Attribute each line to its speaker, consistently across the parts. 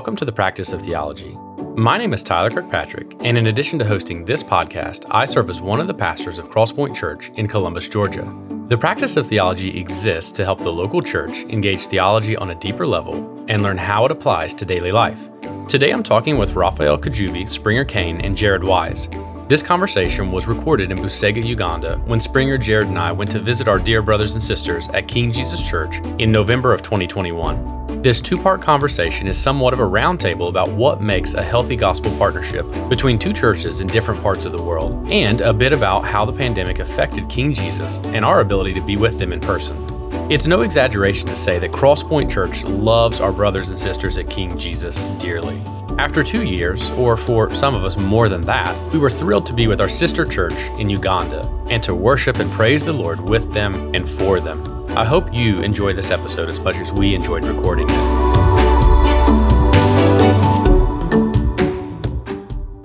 Speaker 1: Welcome to the Practice of Theology. My name is Tyler Kirkpatrick, and in addition to hosting this podcast, I serve as one of the pastors of Crosspoint Church in Columbus, Georgia. The practice of theology exists to help the local church engage theology on a deeper level and learn how it applies to daily life. Today I'm talking with Raphael Kajjubi, Springer Cain, and Jared Wise. This conversation was recorded in Busega, Uganda, when Springer, Jared, and I went to visit our dear brothers and sisters at King Jesus Church in November of 2021. This two part conversation is somewhat of a roundtable about what makes a healthy gospel partnership between two churches in different parts of the world, and a bit about how the pandemic affected King Jesus and our ability to be with them in person. It's no exaggeration to say that Crosspoint Church loves our brothers and sisters at King Jesus dearly. After two years, or for some of us more than that, we were thrilled to be with our sister church in Uganda and to worship and praise the Lord with them and for them. I hope you enjoy this episode as much as we enjoyed recording it.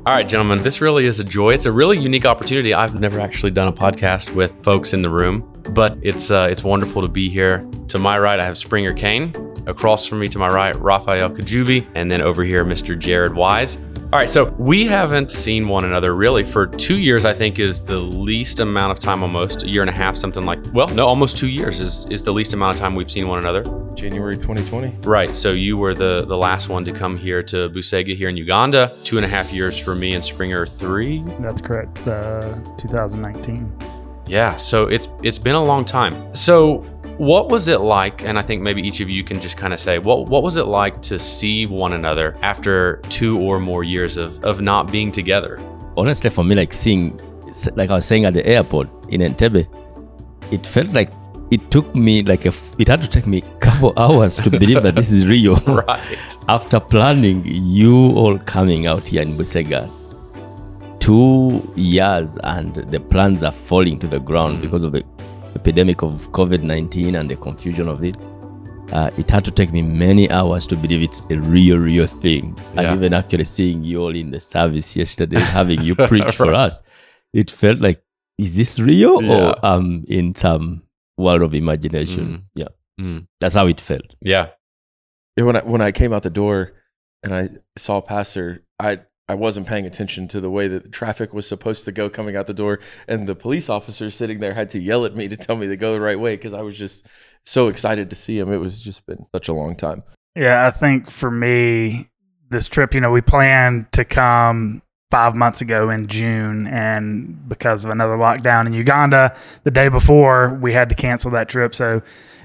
Speaker 1: All right, gentlemen, this really is a joy. It's a really unique opportunity. I've never actually done a podcast with folks in the room, but it's uh, it's wonderful to be here. To my right, I have Springer Cain. Across from me to my right, Raphael Kajjubi, and then over here, Mr. Jared Wise. All right, so we haven't seen one another really for two years. I think is the least amount of time, almost a year and a half, something like. Well, no, almost two years is is the least amount of time we've seen one another.
Speaker 2: January 2020.
Speaker 1: Right. So you were the the last one to come here to Busega here in Uganda. Two and a half years for me and Springer. Three.
Speaker 3: That's correct. Uh, 2019.
Speaker 1: Yeah. So it's it's been a long time. So what was it like? And I think maybe each of you can just kind of say, what what was it like to see one another after two or more years of, of not being together?
Speaker 4: Honestly, for me, like seeing, like I was saying at the airport in Entebbe, it felt like it took me like a, it had to take me a couple hours to believe that this is real.
Speaker 1: right.
Speaker 4: After planning you all coming out here in Busega, two years and the plans are falling to the ground mm. because of the epidemic of COVID 19 and the confusion of it, uh, it had to take me many hours to believe it's a real, real thing. Yeah. And even actually seeing you all in the service yesterday, having you preach right. for us, it felt like, is this real yeah. or um in some world of imagination? Mm. Yeah. Mm. That's how it felt.
Speaker 1: Yeah.
Speaker 2: yeah. When I when I came out the door and I saw Pastor, I I wasn't paying attention to the way that the traffic was supposed to go coming out the door, and the police officer sitting there had to yell at me to tell me to go the right way because I was just so excited to see him. It was just been such a long time.
Speaker 3: Yeah, I think for me, this trip, you know, we planned to come five months ago in June, and because of another lockdown in Uganda, the day before we had to cancel that trip. So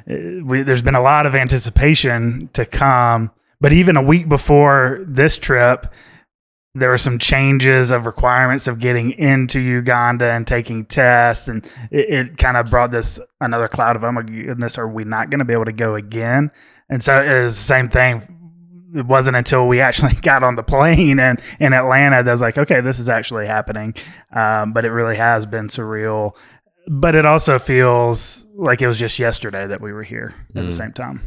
Speaker 3: uh, we, there's been a lot of anticipation to come. But even a week before this trip, there were some changes of requirements of getting into Uganda and taking tests, and it, it kind of brought this another cloud of oh my goodness, are we not going to be able to go again? And so it was the same thing. It wasn't until we actually got on the plane and in Atlanta that I was like, okay, this is actually happening. Um, but it really has been surreal. But it also feels like it was just yesterday that we were here at mm. the same time.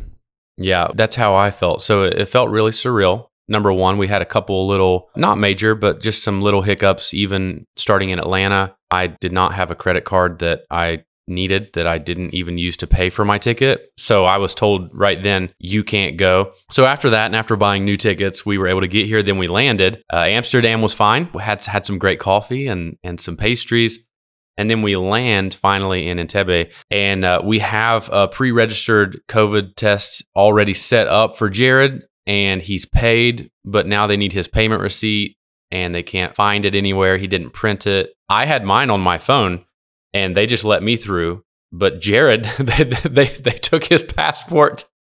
Speaker 1: Yeah, that's how I felt. So it felt really surreal Number one, we had a couple little, not major, but just some little hiccups, even starting in Atlanta. I did not have a credit card that I needed that I didn't even use to pay for my ticket. So I was told right then, you can't go. So after that, and after buying new tickets, we were able to get here. Then we landed. Uh, Amsterdam was fine. We had, had some great coffee and, and some pastries. And then we land finally in Entebbe, and uh, we have a pre registered COVID test already set up for Jared and he's paid, but now they need his payment receipt and they can't find it anywhere. He didn't print it. I had mine on my phone and they just let me through. But Jared, they, they, they took his passport.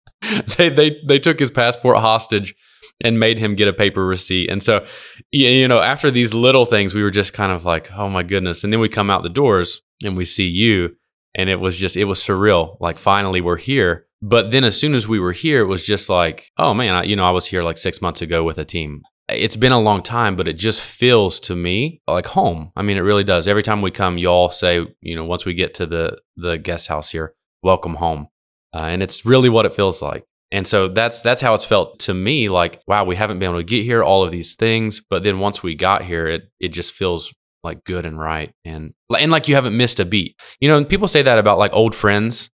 Speaker 1: They, they, they took his passport hostage and made him get a paper receipt. And so, you know, after these little things, we were just kind of like, oh my goodness. And then we come out the doors and we see you. And it was just, it was surreal. Like, finally, we're here. But then as soon as we were here, it was just like, oh man, I, you know, I was here like six months ago with a team. It's been a long time, but it just feels to me like home. I mean, it really does. Every time we come, y'all say, you know, once we get to the the guest house here, welcome home, uh, and it's really what it feels like. And so that's that's how it's felt to me. Like, wow, we haven't been able to get here, all of these things, but then once we got here, it it just feels like good and right, and and like you haven't missed a beat. You know, people say that about like old friends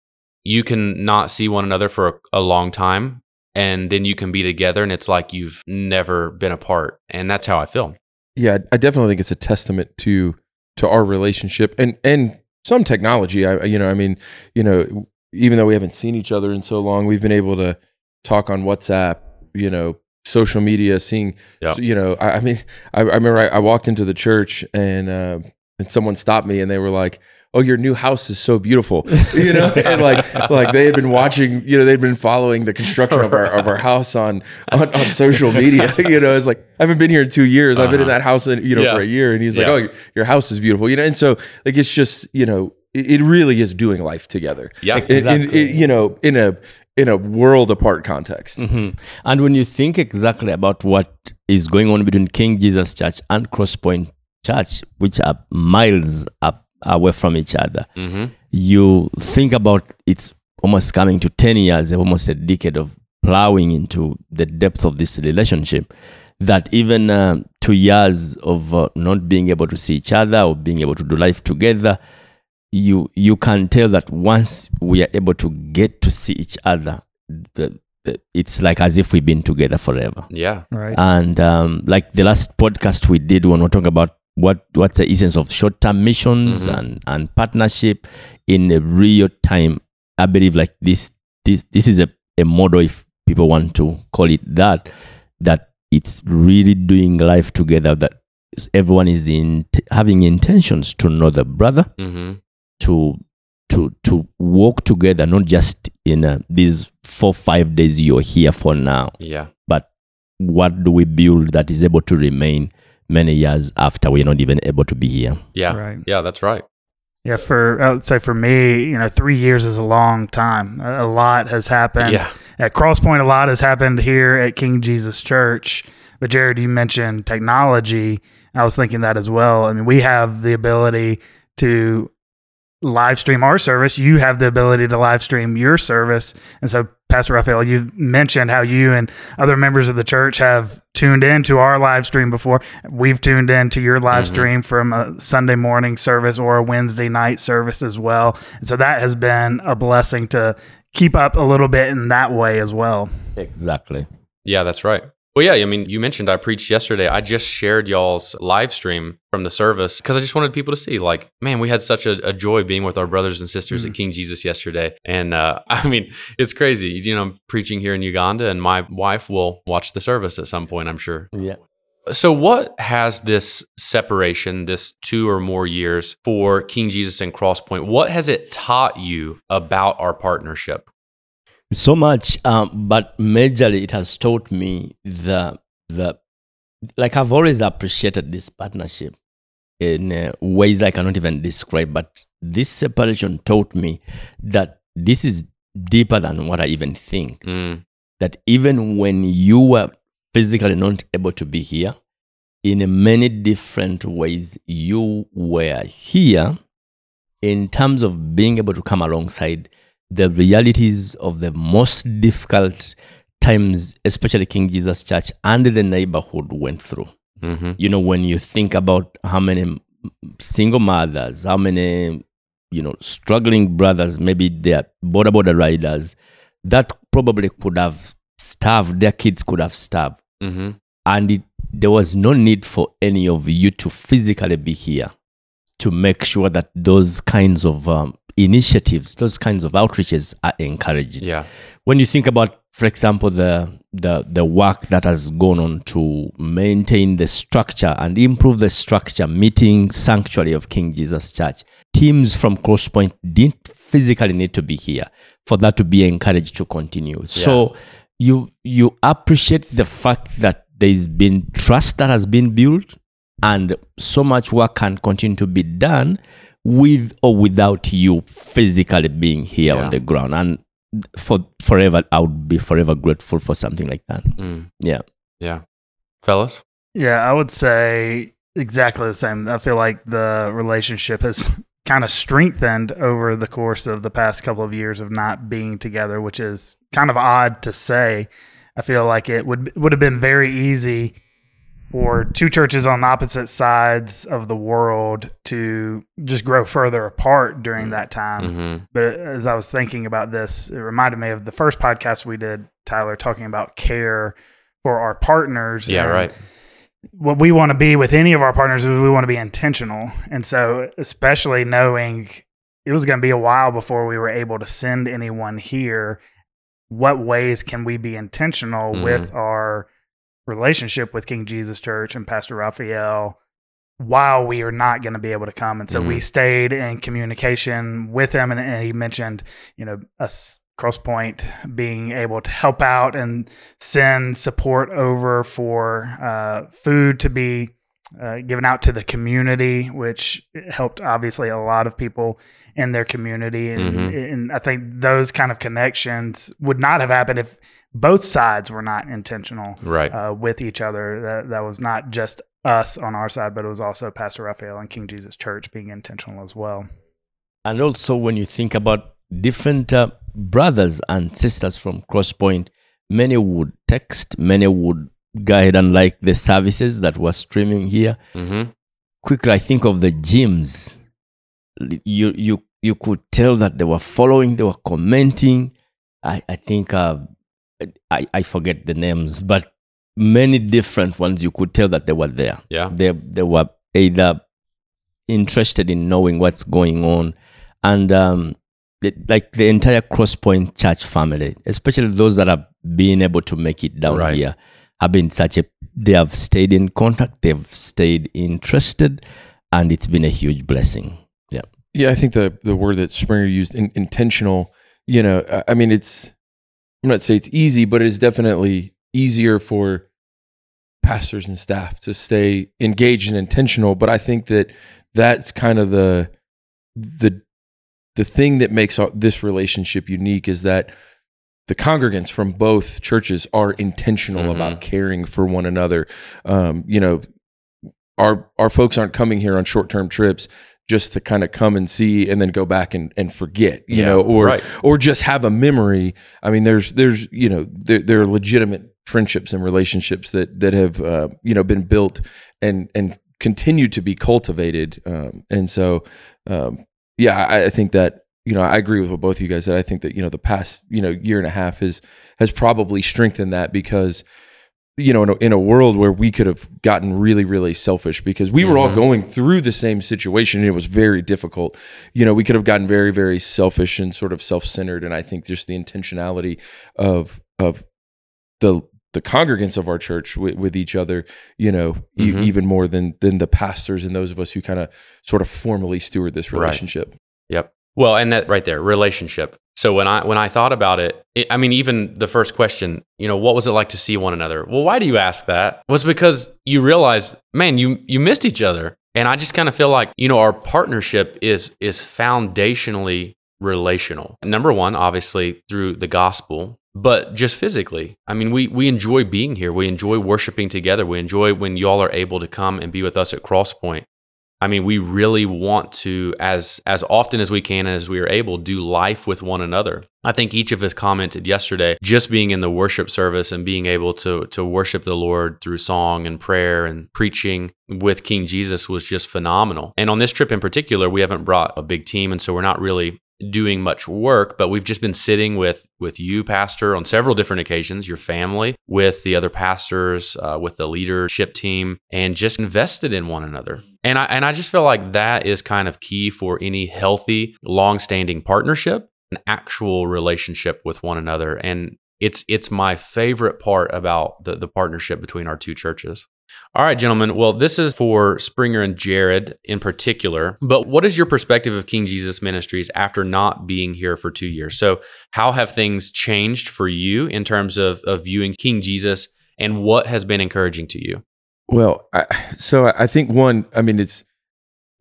Speaker 1: you can not see one another for a, a long time and then you can be together and it's like you've never been apart. And that's how I feel.
Speaker 2: Yeah, I definitely think it's a testament to to our relationship and and some technology. I you know, I mean, you know, even though we haven't seen each other in so long, we've been able to talk on WhatsApp, you know, social media, seeing,
Speaker 1: Yep.
Speaker 2: you know, I, I mean, I, I remember I, I walked into the church and uh, and someone stopped me and they were like, "Oh, your new house is so beautiful," you know, and like like they had been watching, you know, they'd been following the construction of our of our house on on, on social media, you know. It's like I haven't been here in two years. I've been in
Speaker 1: Uh-huh.
Speaker 2: that house, in, you know,
Speaker 1: Yeah.
Speaker 2: for a year, and he's
Speaker 1: Yeah.
Speaker 2: like, "Oh, your house is beautiful," you know, and so like it's just you know, it, it really is doing life together
Speaker 1: Yeah.
Speaker 2: in, in,
Speaker 4: Exactly.
Speaker 2: in- you know in a in a world apart context
Speaker 4: Mhm. And when you think exactly about what is going on between King Jesus Church and Crosspoint Church, which are miles up away from each other,
Speaker 1: hmm
Speaker 4: you think about it's almost coming to 10 years, almost a decade of plowing into the depth of this relationship. That even uh, two years of uh, not being able to see each other or being able to do life together, you you can tell that once we are able to get to see each other, the, the, it's like as if we've been together forever.
Speaker 1: Yeah.
Speaker 3: Right.
Speaker 4: And um, like the last podcast we did when we're talking about what what's the essence of short term missions
Speaker 1: Mhm.
Speaker 4: and, and partnership in a real time, I believe like this this this is a, a model if people want to call it that, that it's really doing life together that everyone is in having intentions to know the brother
Speaker 1: hmm
Speaker 4: to to to walk together not just in uh, these four five days you're here for now
Speaker 1: Yeah.
Speaker 4: but what do we build that is able to remain many years after we're not even able to be here
Speaker 1: Yeah.
Speaker 3: Right.
Speaker 1: Yeah. That's right.
Speaker 3: Yeah, for I would say for me, you know, three years is a long time. A, a lot has happened.
Speaker 1: yeah.
Speaker 3: At Crosspoint, a lot has happened here at King Jesus Church. But Jared, you mentioned technology. I was thinking that as well. I mean, we have the ability to live stream our service. You have the ability to live stream your service. And so, Pastor Raphael, you've mentioned how you and other members of the church have tuned in to our live stream before. We've tuned in to your live
Speaker 1: Mhm.
Speaker 3: stream from a Sunday morning service or a Wednesday night service as well. And so that has been a blessing to keep up a little bit in that way as well.
Speaker 4: exactly
Speaker 1: Yeah, that's right. Well, yeah, I mean, you mentioned I preached yesterday. I just shared y'all's live stream from the service because I just wanted people to see, like, man, we had such a, a joy being with our brothers and sisters
Speaker 3: Mm.
Speaker 1: at King Jesus yesterday. And uh, I mean, it's crazy. You know, I'm preaching here in Uganda, and my wife will watch the service at some point, I'm sure.
Speaker 4: yeah
Speaker 1: So, what has this separation, this two or more years for King Jesus and Crosspoint, what has it taught you about our partnership?
Speaker 4: So much um, but majorly it has taught me the the like i've always appreciated this partnership in uh, ways i cannot even describe but this separation taught me that this is deeper than what i even think.
Speaker 1: Mm,
Speaker 4: that even when you were physically not able to be here, in many different ways, you were here in terms of being able to come alongside the realities of the most difficult times, especially King Jesus Church and the neighborhood went through.
Speaker 1: hmm
Speaker 4: You know, when you think about how many single mothers, how many, you know, struggling brothers, maybe they're border border riders, that probably could have starved, their kids could have starved.
Speaker 1: hmm
Speaker 4: And it, there was no need for any of you to physically be here to make sure that those kinds of um, initiatives, those kinds of outreaches are encouraged.
Speaker 1: Yeah.
Speaker 4: when you think about for example the the the work that has gone on to maintain the structure and improve the structure meeting sanctuary of king jesus church teams from crosspoint didn't physically need to be here for that to be encouraged to continue. So you you appreciate the fact that there's been trust that has been built and so much work can continue to be done with or without you physically being here
Speaker 1: Yeah.
Speaker 4: on the ground and for forever i would be forever grateful for something like that
Speaker 1: Mm.
Speaker 4: yeah
Speaker 1: Yeah. Fellas?
Speaker 3: Yeah, I would say exactly the same. I feel like the relationship has kind of strengthened over the course of the past couple of years of not being together, which is kind of odd to say. I feel like it would would have been very easy or two churches on opposite sides of the world to just grow further apart during that time.
Speaker 1: Mm-hmm.
Speaker 3: But as I was thinking about this, it reminded me of the first podcast we did, Tyler, talking about care for our partners.
Speaker 1: Yeah, right.
Speaker 3: What we want to be with any of our partners is we want to be intentional. And so, especially knowing it was going to be a while before we were able to send anyone here, what ways can we be intentional
Speaker 1: Mhm.
Speaker 3: with our relationship with King Jesus Church and Pastor Raphael while we are not going to be able to come. And so we stayed in communication with him. And, and he mentioned, you know, us Crosspoint being able to help out and send support over for uh, food to be uh, given out to the community, which helped obviously a lot of people in their community. And,
Speaker 1: Mhm.
Speaker 3: and I think those kind of connections would not have happened if both sides were not intentional
Speaker 1: Right.
Speaker 3: uh, with each other. That that was not just us on our side, but it was also Pastor Raphael and King Jesus Church being intentional as well.
Speaker 4: And also, when you think about different uh, brothers and sisters from Crosspoint, many would text, many would guide, and like the services that were streaming here.
Speaker 1: mm-hmm.
Speaker 4: Quickly, I think of the gyms. You you you could tell that they were following, they were commenting. I I think uh, I I forget the names, but many different ones. You could tell that they were there
Speaker 1: Yeah.
Speaker 4: they they were either interested in knowing what's going on and um the, like the entire crosspoint church family especially those that have been able to make it down
Speaker 1: Right.
Speaker 4: here have been such a they have stayed in contact they've stayed interested and it's been a huge blessing yeah
Speaker 2: Yeah, I think the the word that Springer used, in, intentional. You know, I- I mean, it's I'm not saying it's easy, but it's definitely easier for pastors and staff to stay engaged and intentional. But I think that that's kind of the the the thing that makes this relationship unique is that the congregants from both churches are intentional
Speaker 1: Mhm.
Speaker 2: about caring for one another. Um, you know, our our folks aren't coming here on short term trips just to kind of come and see and then go back and, and forget, you
Speaker 1: Yeah,
Speaker 2: know, or
Speaker 1: right.
Speaker 2: or just have a memory. I mean, there's there's you know there, there are legitimate friendships and relationships that that have uh, you know been built and and continue to be cultivated. Um, and so, um, yeah, I, I think that you know I agree with what both of you guys said. I think that you know the past you know year and a half has has probably strengthened that because you know in a, in a world where we could have gotten really really selfish because we were all
Speaker 1: Mhm.
Speaker 2: going through the same situation and it was very difficult you know we could have gotten very very selfish and sort of self-centered and i think just the intentionality of of the the congregants of our church with, with each other you know e-
Speaker 1: Mhm.
Speaker 2: even more than than the pastors and those of us who kind of sort of formally steward this
Speaker 1: Right.
Speaker 2: relationship
Speaker 1: Yep. Well, and that right there, relationship. So when I when I thought about it, it, I mean, even the first question, you know, what was it like to see one another? Well, why do you ask that? Was because you realize, man, you you missed each other, and I just kind of feel like you know our partnership is is foundationally relational. Number one, obviously through the gospel, but just physically. I mean, we we enjoy being here. We enjoy worshiping together. We enjoy when y'all are able to come and be with us at Crosspoint. I mean, we really want to, as as often as we can and as we are able, do life with one another. I think each of us commented yesterday, just being in the worship service and being able to to worship the Lord through song and prayer and preaching with King Jesus was just phenomenal. And on this trip in particular, we haven't brought a big team, and so we're not really doing much work but we've just been sitting with with you pastor on several different occasions your family with the other pastors uh, with the leadership team and just invested in one another and i and i just feel like that is kind of key for any healthy long-standing partnership an actual relationship with one another and it's it's my favorite part about the the partnership between our two churches all right, gentlemen. Well, this is for Springer and Jared in particular. But what is your perspective of King Jesus Ministries after not being here for two years? So, how have things changed for you in terms of, of viewing King Jesus, and what has been encouraging to you?
Speaker 2: Well, I, so I think one, I mean, it's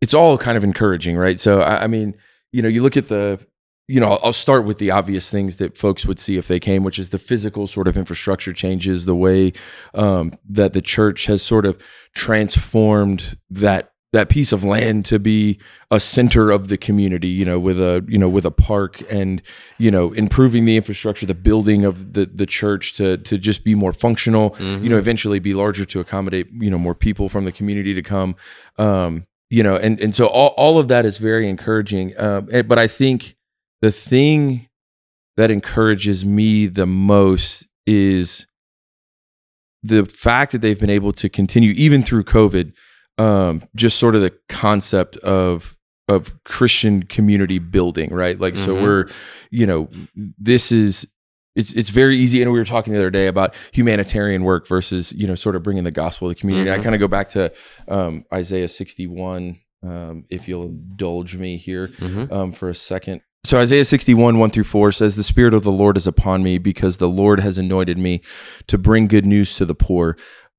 Speaker 2: it's all kind of encouraging, right? So I, I mean, you know, you look at the, you know, I'll, start with the obvious things that folks would see if they came, which is the physical sort of infrastructure changes, the way um, that the church has sort of transformed that that piece of land to be a center of the community you know with a you know with a park and you know improving the infrastructure the building of the the church to to just be more functional you know eventually be larger to accommodate you know more people from the community to come. Um you know and and so all, all of that is very encouraging. Um and- but i think the thing that encourages me the most is the fact that they've been able to continue even through covid um just sort of the concept of of christian community building right like so
Speaker 1: Mhm.
Speaker 2: we're you know this is it's it's very easy and we were talking the other day about humanitarian work versus you know sort of bringing the gospel to the community i
Speaker 1: Mhm.
Speaker 2: kind of go back to um isaiah 61 um if you'll indulge me here
Speaker 1: Mhm.
Speaker 2: um, for a second. So Isaiah 61, 1 through 4 says, The Spirit of the Lord is upon me because the Lord has anointed me to bring good news to the poor.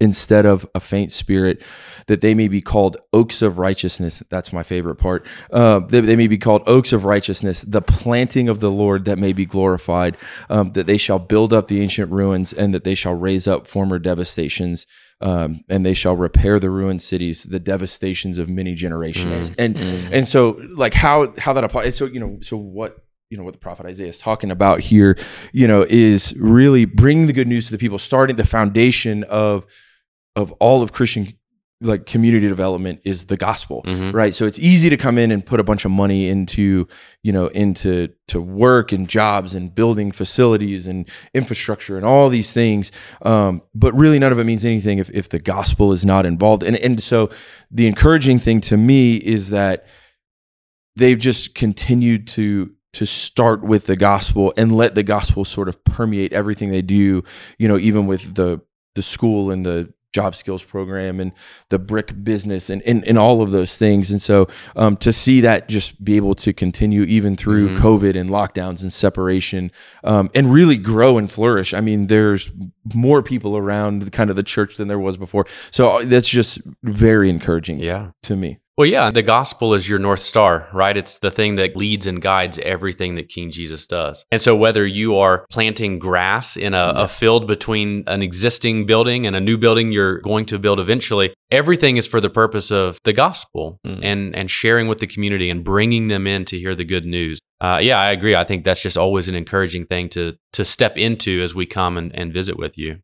Speaker 2: instead of a faint spirit, that they may be called oaks of righteousness. That's my favorite part. Uh, that they may be called oaks of righteousness, the planting of the Lord that may be glorified, um, that they shall build up the ancient ruins and that they shall raise up former devastations. Um, and they shall repair the ruined cities, the devastations of many generations, and and so like how how that applies. So you know, so what you know what the prophet Isaiah is talking about here, you know, is really bringing the good news to the people, starting the foundation of of all of Christian like community development is the gospel
Speaker 1: Mhm.
Speaker 2: right? So it's easy to come in and put a bunch of money into you know into to work and jobs and building facilities and infrastructure and all these things. Um, but really none of it means anything if, if the gospel is not involved. And and so the encouraging thing to me is that they've just continued to to start with the gospel and let the gospel sort of permeate everything they do you know even with the the school and the job skills program and the brick business and, and, and all of those things and so um, to see that just be able to continue even through
Speaker 1: Mhm.
Speaker 2: covid and lockdowns and separation um, and really grow and flourish i mean there's more people around kind of the church than there was before so uh, that's just very encouraging
Speaker 1: Yeah.
Speaker 2: to me
Speaker 1: Well, yeah, the gospel is your North Star, right? It's the thing that leads and guides everything that King Jesus does. And so, whether you are planting grass in a, a field between an existing building and a new building you're going to build eventually, everything is for the purpose of the gospel
Speaker 4: Mm.
Speaker 1: and, and sharing with the community and bringing them in to hear the good news. Uh, yeah, I agree. I think that's just always an encouraging thing to, to step into as we come and, and visit with you.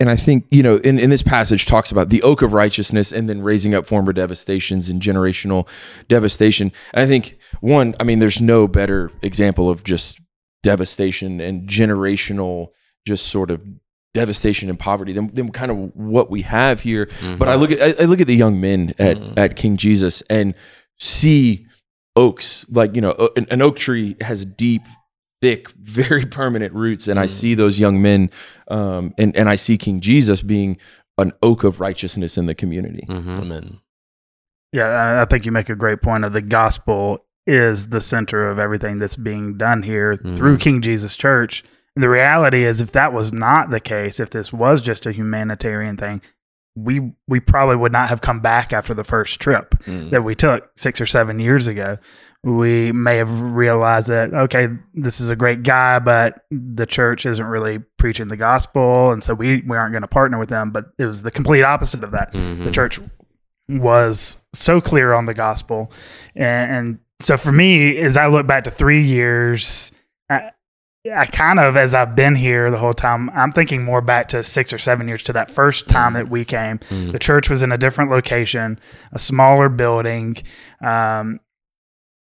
Speaker 2: And I think you know in, in this passage talks about the oak of righteousness and then raising up former devastations and generational devastation. And I think one, I mean, there's no better example of just devastation and generational, just sort of devastation and poverty than, than kind of what we have here. But I look at I, I look at the young men at
Speaker 4: Mhm.
Speaker 2: at King Jesus and see oaks like you know an, an oak tree has deep thick very permanent roots and i
Speaker 4: Mm.
Speaker 2: see those young men um and and i see king jesus being an oak of righteousness in the community
Speaker 1: Mhm.
Speaker 4: Amen.
Speaker 3: Yeah, I- I think you make a great point of the gospel is the center of everything that's being done here through
Speaker 1: Mhm.
Speaker 3: King Jesus Church. And the reality is if that was not the case, if this was just a humanitarian thing, we we probably would not have come back after the first trip
Speaker 4: Mm.
Speaker 3: that we took 6 or 7 years ago. We may have realized that okay, this is a great guy, but the church isn't really preaching the gospel and so we we aren't going to partner with them, but it was the complete opposite of that
Speaker 1: Mhm.
Speaker 3: the church was so clear on the gospel and, and so for me as i look back to three years I, kind of as i've been here the whole time i'm thinking more back to six or seven years to that first time that we came.
Speaker 1: Mhm.
Speaker 3: the church was in a different location a smaller building um,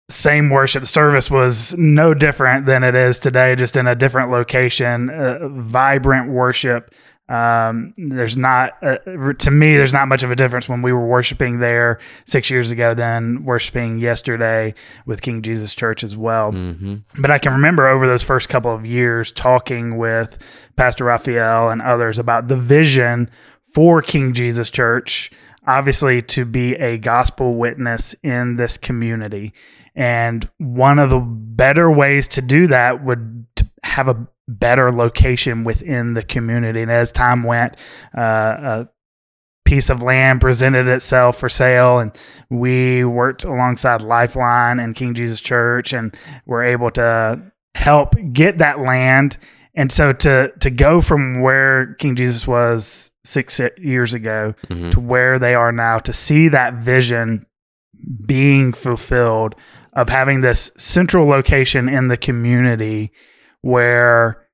Speaker 3: same worship. Service was no different than it is today just in a different location uh, vibrant worship um, there's not uh, to me there's not much of a difference when we were worshiping there six years ago than worshiping yesterday with king jesus church as well
Speaker 1: Mhm.
Speaker 3: but I can remember over those first couple of years talking with Pastor Raphael and others about the vision for King Jesus Church, obviously to be a gospel witness in this community. And one of the better ways to do that would have a better location within the community. And as time went, uh, a piece of land presented itself for sale, and we worked alongside Lifeline and King Jesus Church, and were able to help get that land. And so to to go from where King Jesus was six years ago
Speaker 1: Mhm.
Speaker 3: to where they are now, to see that vision being fulfilled of having this central location in the community where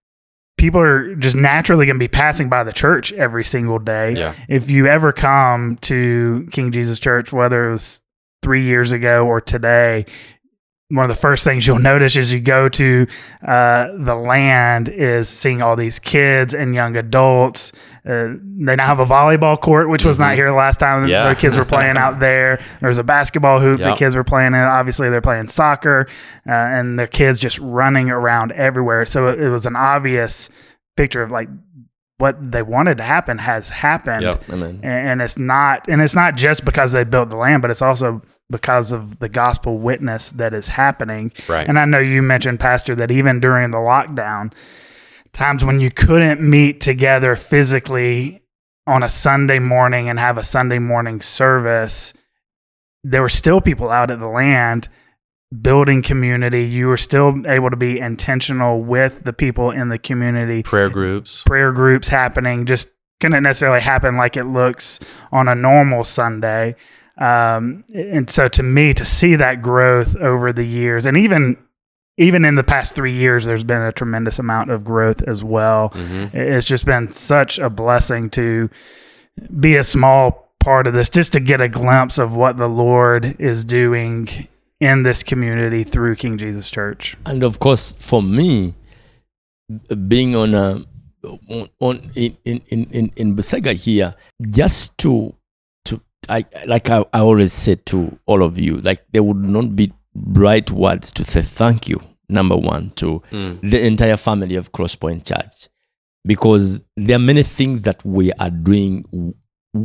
Speaker 3: people are just naturally going to be passing by the church every single day.
Speaker 1: Yeah.
Speaker 3: If you ever come to King Jesus Church, whether it was three years ago or today, one of the first things you'll notice as you go to uh, the land is seeing all these kids and young adults. Uh, they now have a volleyball court, which was not
Speaker 1: Mhm.
Speaker 3: here the last time.
Speaker 1: Yeah.
Speaker 3: So kids were playing out there. There's a basketball hoop the kids were playing in. Obviously, they're playing soccer, uh, and the kids just running around everywhere. So it, it was an obvious picture of like what they wanted to happen has happened
Speaker 1: Yep.
Speaker 4: Amen.
Speaker 3: and, and it's not and it's not just because they built the land but it's also because of the gospel witness that is happening
Speaker 1: Right.
Speaker 3: and i know you mentioned pastor that even during the lockdown times when you couldn't meet together physically on a sunday morning and have a sunday morning service there were still people out at the land building community you were still able to be intentional with the people in the community
Speaker 1: Prayer groups.
Speaker 3: prayer groups happening just couldn't necessarily happen like it looks on a normal Sunday. Um, and so to me, to see that growth over the years, and even even in the past three years, there's been a tremendous amount of growth as well.
Speaker 1: hmm
Speaker 3: It's just been such a blessing to be a small part of this, just to get a glimpse of what the Lord is doing in this community through King Jesus Church.
Speaker 4: And of course, for me, being on a on, on in, in in in in Busega here, just to to I like I, I always say to all of you, like there would not be right words to say thank you. Number one to
Speaker 1: Mm.
Speaker 4: the entire family of Crosspoint Church, because there are many things that we are doing w-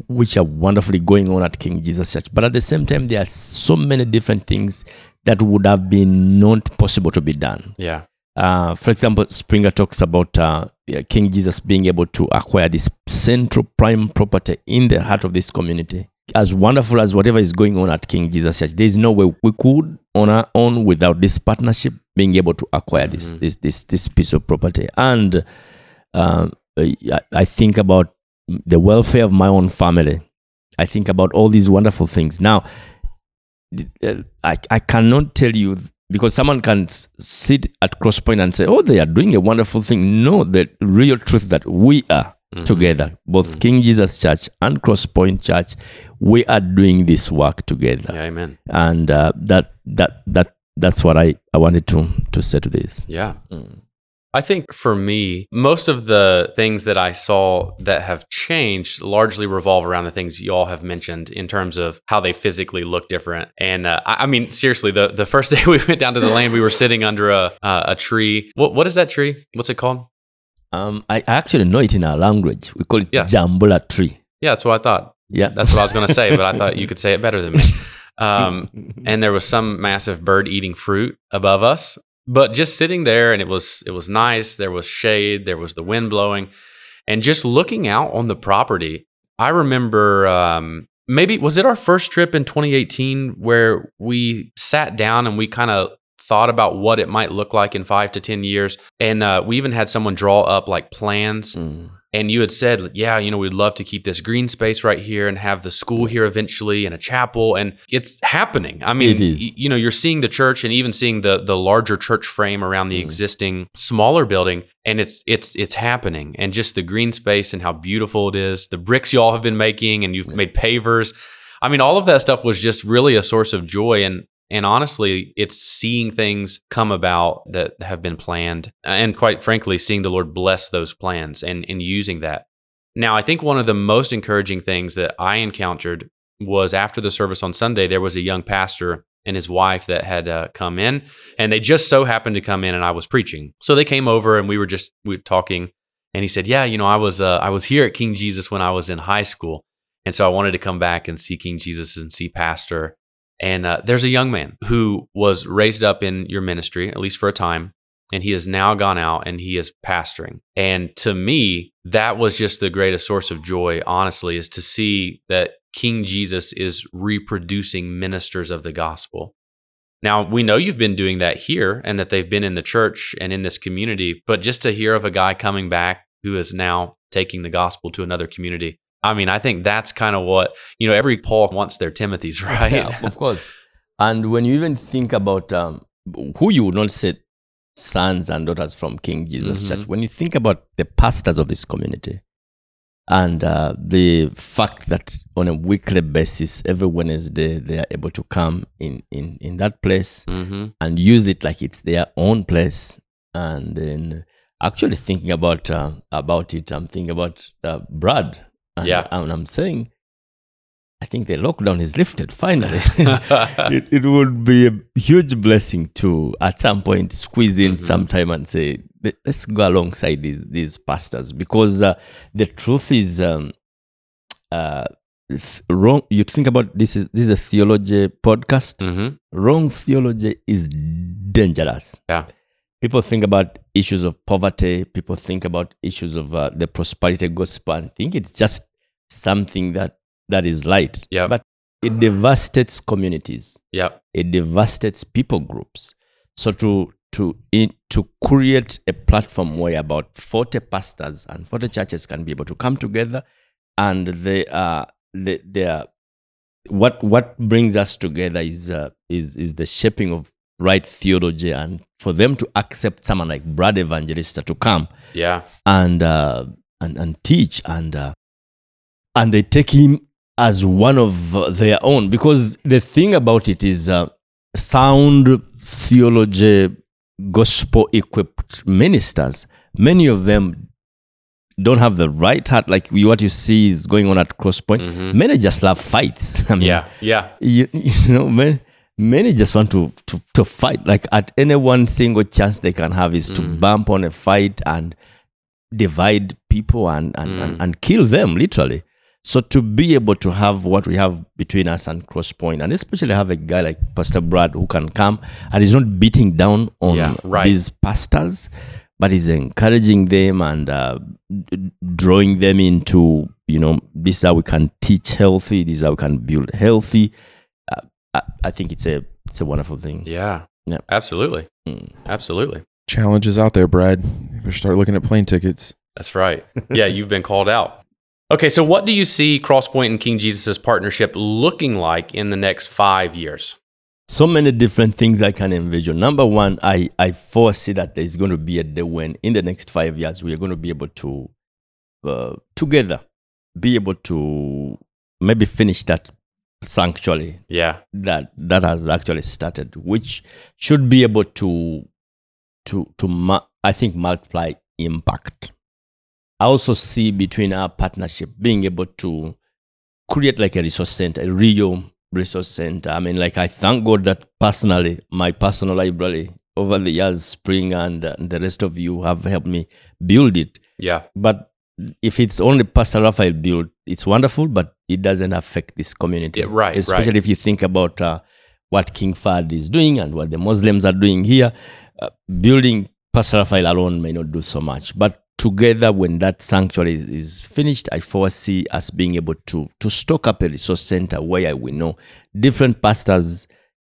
Speaker 4: which are wonderfully going on at King Jesus Church, but at the same time, there are so many different things that would have been not possible to be done.
Speaker 1: Yeah.
Speaker 4: Uh, for example, Springer talks about uh, King Jesus being able to acquire this central prime property in the heart of this community. As wonderful as whatever is going on at King Jesus Church, there is no way we could on our own without this partnership being able to acquire this
Speaker 1: Mhm.
Speaker 4: this this this piece of property. And um, I, I think about the welfare of my own family. I think about all these wonderful things. Now, uh, I, I cannot tell you because someone can sit at Crosspoint and say, "Oh, they are doing a wonderful thing." No, the real truth that we are
Speaker 1: Mhm.
Speaker 4: together, both King Jesus Church and Crosspoint Church, we are doing this work together,
Speaker 1: Yeah. Amen.
Speaker 4: and uh, that that that that's what I I wanted to to say to this.
Speaker 1: Yeah.
Speaker 4: Mm.
Speaker 1: I think for me, most of the things that I saw that have changed largely revolve around the things you all have mentioned in terms of how they physically look different. And uh, I, I mean, seriously, the, the first day we went down to the land, we were sitting under a uh, a tree. What what is that tree? What's it called?
Speaker 4: Um, I I actually know it in our language. We call it
Speaker 1: Yeah.
Speaker 4: Jambula tree.
Speaker 1: Yeah, that's what I thought.
Speaker 4: Yeah,
Speaker 1: That's what I was going to say, but I thought you could say it better than me. Um, and there was some massive bird eating fruit above us but just sitting there and it was it was nice there was shade there was the wind blowing and just looking out on the property i remember um, maybe was it our first trip in 2018 where we sat down and we kind of thought about what it might look like in five to ten years and uh, we even had someone draw up like plans
Speaker 4: Mm.
Speaker 1: And you had said, yeah, you know, we'd love to keep this green space right here and have the school here eventually and a chapel. And it's happening. I mean, y- you know, you're seeing the church and even seeing the the larger church frame around the
Speaker 4: Mm.
Speaker 1: existing smaller building, and it's it's it's happening. And just the green space and how beautiful it is. The bricks you all have been making, and you've made pavers. I mean, all of that stuff was just really a source of joy and. And honestly, it's seeing things come about that have been planned. And quite frankly, seeing the Lord bless those plans and, and using that. Now, I think one of the most encouraging things that I encountered was after the service on Sunday, there was a young pastor and his wife that had uh, come in, and they just so happened to come in, and I was preaching. So they came over, and we were just we were talking, and he said, "Yeah, you know, I was uh, I was here at King Jesus when I was in high school, and so I wanted to come back and see King Jesus and see Pastor." And uh, there's a young man who was raised up in your ministry, at least for a time, and he has now gone out and he is pastoring. And to me, that was just the greatest source of joy, honestly, is to see that King Jesus is reproducing ministers of the gospel. Now, we know you've been doing that here and that they've been in the church and in this community, but just to hear of a guy coming back who is now taking the gospel to another community, I mean, I think that's kind of what, you know, every Paul wants their Timothy's, right?
Speaker 4: Yeah, of course. And when you even think about um, who you would not say sons and daughters from King Jesus
Speaker 1: Mhm.
Speaker 4: Church, when you think about the pastors of this community and uh, the fact that on a weekly basis, every Wednesday, they are able to come in, in, in that place
Speaker 1: hmm
Speaker 4: and use it like it's their own place. And then actually thinking about uh, about it, I'm thinking about uh, Brad.
Speaker 1: Yeah.
Speaker 4: And I'm saying, I think the lockdown is lifted finally. it, it would be a huge blessing to at some point squeeze in
Speaker 1: Mhm.
Speaker 4: some time and say "Let- let's go alongside these these pastors because uh, the truth is um, uh, wrong you think about this is this is a theology podcast
Speaker 1: hmm
Speaker 4: wrong theology is dangerous
Speaker 1: Yeah.
Speaker 4: People think about issues of poverty. People think about issues of uh, the prosperity gospel. And think it's just something that that is light.
Speaker 1: Yeah.
Speaker 4: but it devastates communities.
Speaker 1: Yeah.
Speaker 4: It devastates people groups. So to to in, to create a platform where about 40 pastors and 40 churches can be able to come together and they are they, they are what what brings us together is uh, is is the shaping of right theology and for them to accept someone like Brad Evangelista to come
Speaker 1: Yeah.
Speaker 4: and uh, and and teach and uh, and they take him as one of their own because the thing about it is uh, sound theology gospel equipped ministers many of them don't have the right heart like we- what you see is going on at crosspoint
Speaker 1: Mhm.
Speaker 4: many just love fights i mean
Speaker 1: Yeah. Yeah.
Speaker 4: you, you know many, many just want to, to to fight like at any one single chance they can have is to
Speaker 1: Mm.
Speaker 4: bump on a fight and divide people and and, and
Speaker 1: Mm.
Speaker 4: and kill them literally so to be able to have what we have between us and crosspoint and especially have a guy like pastor brad who can come and he's not beating down on
Speaker 1: Yeah, right.
Speaker 4: these pastors but he's encouraging them and uh, drawing them into you know this is how we can teach healthy this is how we can build healthy I, I think it's a it's a wonderful thing
Speaker 1: Yeah.
Speaker 4: Yeah.
Speaker 1: Absolutely.
Speaker 4: Mm.
Speaker 1: Absolutely.
Speaker 2: Challenges out there, Brad. You better start looking at plane tickets.
Speaker 1: That's right. Yeah, you've been called out. Okay, so what do you see Crosspoint and King Jesus' partnership looking like in the next five years?
Speaker 4: so many different things i can envision number one i i foresee that there's going to be a day when in the next five years we are going to be able to uh, together be able to maybe finish that sanctuary
Speaker 1: Yeah.
Speaker 4: that that has actually started which should be able to to to mu- i think multiply impact i also see between our partnership being able to create like a resource center a real resource center i mean like i thank god that personally my personal library over the years Springer and, uh, the rest of you have helped me build it
Speaker 1: Yeah.
Speaker 4: but if it's only Pastor Raphael built, it's wonderful, but it doesn't affect this community.
Speaker 1: Yeah, right,
Speaker 4: Especially
Speaker 1: right.
Speaker 4: if you think about uh, what King Fahd is doing and what the Muslims are doing here. Uh, building Pastor Raphael alone may not do so much, but together, when that sanctuary is- is finished, I foresee us being able to to stock up a resource center where we know different pastors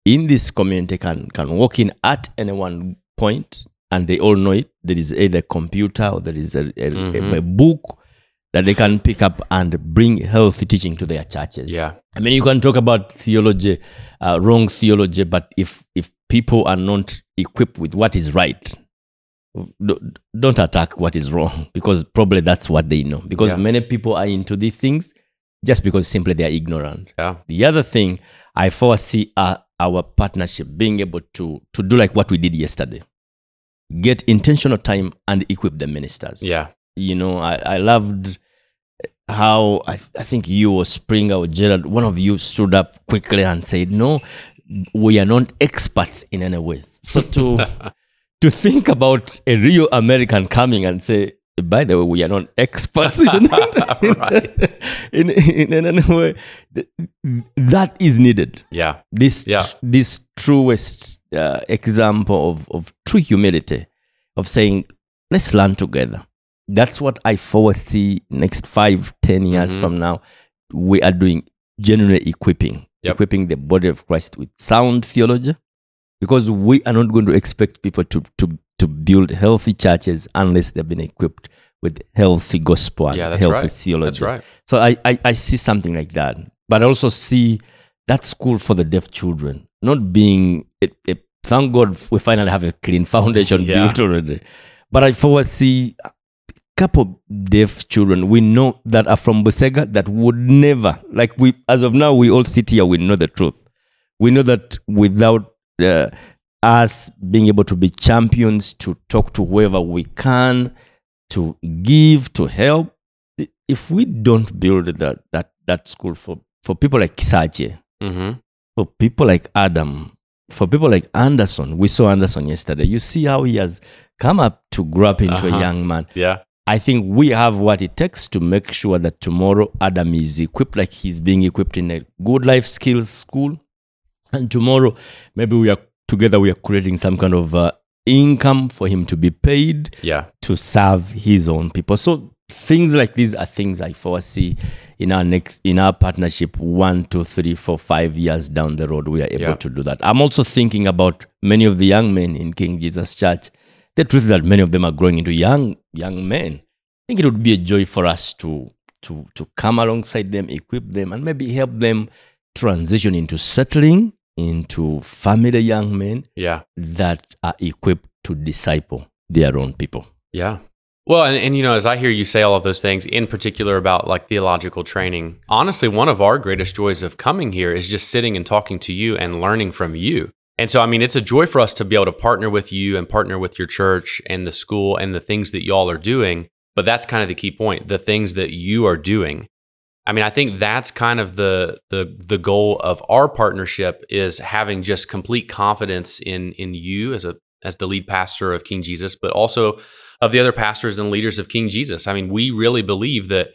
Speaker 4: in this community can can walk in at any one point and they all know it there is either a computer or there is a, a,
Speaker 1: Mhm.
Speaker 4: a, book that they can pick up and bring healthy teaching to their churches
Speaker 1: Yeah.
Speaker 4: i mean you can talk about theology uh, wrong theology but if if people are not equipped with what is right don't, don't attack what is wrong because probably that's what they know because
Speaker 1: Yeah.
Speaker 4: many people are into these things just because simply they are ignorant
Speaker 1: Yeah.
Speaker 4: the other thing I foresee uh, our partnership being able to to do like what we did yesterday, get intentional time and equip the ministers.
Speaker 1: Yeah.
Speaker 4: You know, I, I loved how I, I think you or Springer or Gerald, one of you stood up quickly and said, "No, we are not experts in any way." So to to think about a real American coming and say, by the way, we are not experts in,
Speaker 1: Right.
Speaker 4: in, in, in any way. That is needed.
Speaker 1: Yeah.
Speaker 4: This
Speaker 1: Yeah.
Speaker 4: this truest uh, example of, of true humility of saying, let's learn together. That's what I foresee next five, ten years
Speaker 1: Mhm.
Speaker 4: from now. We are doing genuinely equipping,
Speaker 1: Yep.
Speaker 4: equipping the body of Christ with sound theology, because we are not going to expect people to to to build healthy churches unless they've been equipped with healthy gospel and
Speaker 1: Yeah,
Speaker 4: healthy
Speaker 1: right.
Speaker 4: theology.
Speaker 1: That's right.
Speaker 4: So I, I, I see something like that. But I also see that school for the deaf children not being, it, it, thank God we finally have a clean foundation
Speaker 1: Yeah.
Speaker 4: built already. But I foresee a couple deaf children we know that are from Busega that would never, like we, as of now, we all sit here, we know the truth. We know that without uh, us being able to be champions, to talk to whoever we can, to give, to help, if we don't build that that that school for for people like Kisache,
Speaker 1: Mm-hmm.
Speaker 4: For people like Adam, for people like Anderson, we saw Anderson yesterday. You see how he has come up to grow up into
Speaker 1: Uh-huh.
Speaker 4: a young man.
Speaker 1: Yeah.
Speaker 4: I think we have what it takes to make sure that tomorrow Adam is equipped like he's being equipped in a good life skills school. And tomorrow, maybe we are together, we are creating some kind of uh, income for him to be paid
Speaker 1: Yeah.
Speaker 4: to serve his own people. So things like these are things I foresee in our next in our partnership one, two, three, four, five years down the road. We are able
Speaker 1: Yeah.
Speaker 4: to do that. I'm also thinking about many of the young men in King Jesus Church. The truth is that many of them are growing into young young men. I think it would be a joy for us to to to come alongside them, equip them, and maybe help them transition into settling into family young men
Speaker 1: Yeah.
Speaker 4: that are equipped to disciple their own people.
Speaker 1: Yeah. Well, and, and you know, as I hear you say all of those things, in particular about like theological training, honestly, one of our greatest joys of coming here is just sitting and talking to you and learning from you. And so, I mean, it's a joy for us to be able to partner with you and partner with your church and the school and the things that y'all are doing. But that's kind of the key point the things that you are doing. I mean, I think that's kind of the the the goal of our partnership is having just complete confidence in in you as a as the lead pastor of King Jesus, but also of the other pastors and leaders of King Jesus. I mean, we really believe that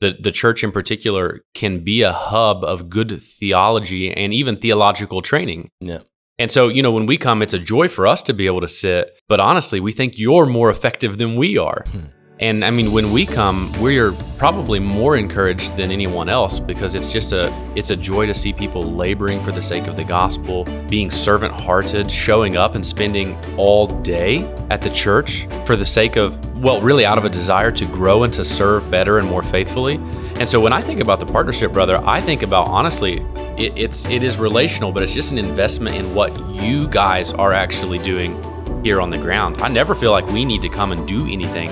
Speaker 1: the the church in particular can be a hub of good theology and even theological training.
Speaker 4: Yeah.
Speaker 1: And so, you know, when we come, it's a joy for us to be able to sit. But honestly, we think you're more effective than we are. Hmm. And I mean, when we come, we're probably more encouraged than anyone else because it's just a it's a joy to see people laboring for the sake of the gospel, being servant-hearted, showing up and spending all day at the church for the sake of well, really out of a desire to grow and to serve better and more faithfully. And so when I think about the partnership, brother, I think about honestly, it, it's it is relational, but it's just an investment in what you guys are actually doing here on the ground. I never feel like we need to come and do anything.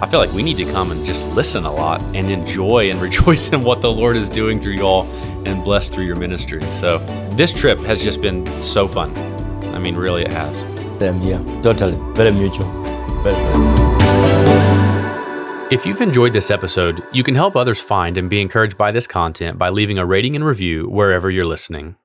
Speaker 1: I feel like we need to come and just listen a lot and enjoy and rejoice in what the Lord is doing through y'all and blessed through your ministry. So this trip has just been so fun. I mean, really, it has.
Speaker 4: Here. Totally. Very mutual. Very, very.
Speaker 1: If you've enjoyed this episode, you can help others find and be encouraged by this content by leaving a rating and review wherever you're listening.